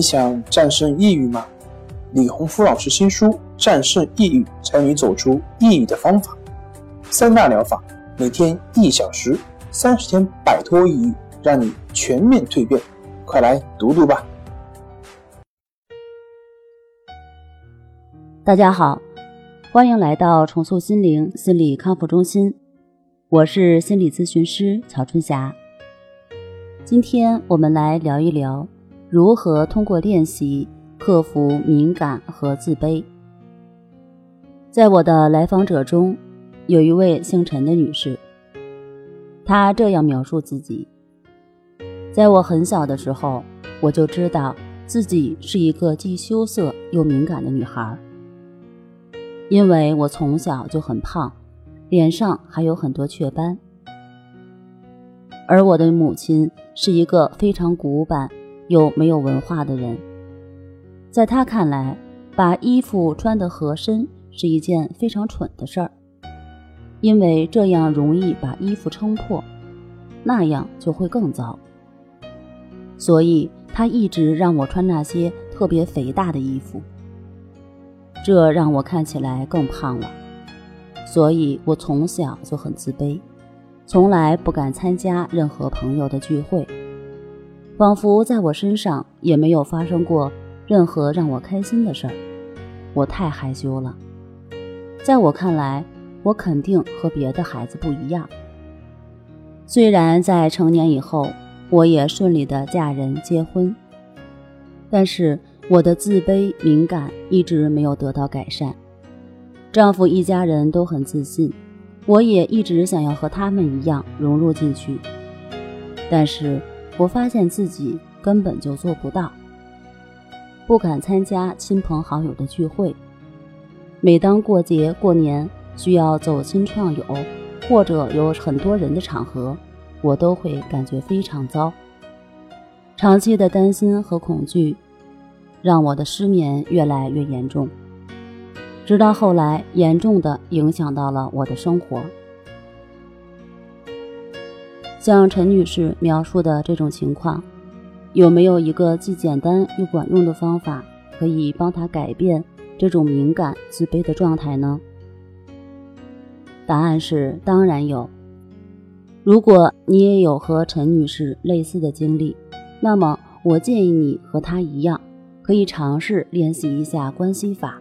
你想战胜抑郁吗？李洪福老师新书《战胜抑郁，教你走出抑郁的方法》，三大疗法，每天一小时，三十天摆脱抑郁，让你全面蜕变。快来读读吧！大家好，欢迎来到重塑心灵心理康复中心，我是心理咨询师曹春霞。今天我们来聊一聊。如何通过练习克服敏感和自卑？在我的来访者中，有一位姓陈的女士，她这样描述自己：在我很小的时候，我就知道自己是一个既羞涩又敏感的女孩，因为我从小就很胖，脸上还有很多雀斑，而我的母亲是一个非常古板。又没有文化的人，在他看来，把衣服穿得合身是一件非常蠢的事儿，因为这样容易把衣服撑破，那样就会更糟。所以他一直让我穿那些特别肥大的衣服，这让我看起来更胖了。所以我从小就很自卑，从来不敢参加任何朋友的聚会。仿佛在我身上也没有发生过任何让我开心的事儿，我太害羞了。在我看来，我肯定和别的孩子不一样。虽然在成年以后，我也顺利的嫁人结婚，但是我的自卑敏感一直没有得到改善。丈夫一家人都很自信，我也一直想要和他们一样融入进去，但是。我发现自己根本就做不到，不敢参加亲朋好友的聚会。每当过节过年需要走亲串友，或者有很多人的场合，我都会感觉非常糟。长期的担心和恐惧，让我的失眠越来越严重，直到后来严重的影响到了我的生活。像陈女士描述的这种情况，有没有一个既简单又管用的方法，可以帮她改变这种敏感自卑的状态呢？答案是当然有。如果你也有和陈女士类似的经历，那么我建议你和她一样，可以尝试练习一下关系法。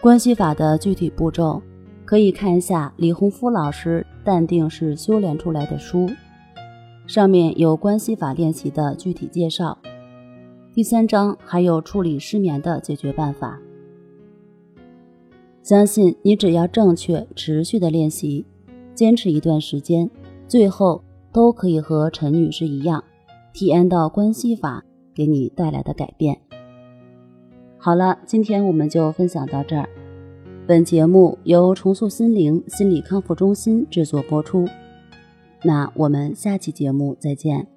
关系法的具体步骤。可以看一下李洪福老师《淡定是修炼出来的》书，上面有关系法练习的具体介绍。第三章还有处理失眠的解决办法。相信你只要正确、持续的练习，坚持一段时间，最后都可以和陈女士一样，体验到关系法给你带来的改变。好了，今天我们就分享到这儿。本节目由重塑心灵心理康复中心制作播出，那我们下期节目再见。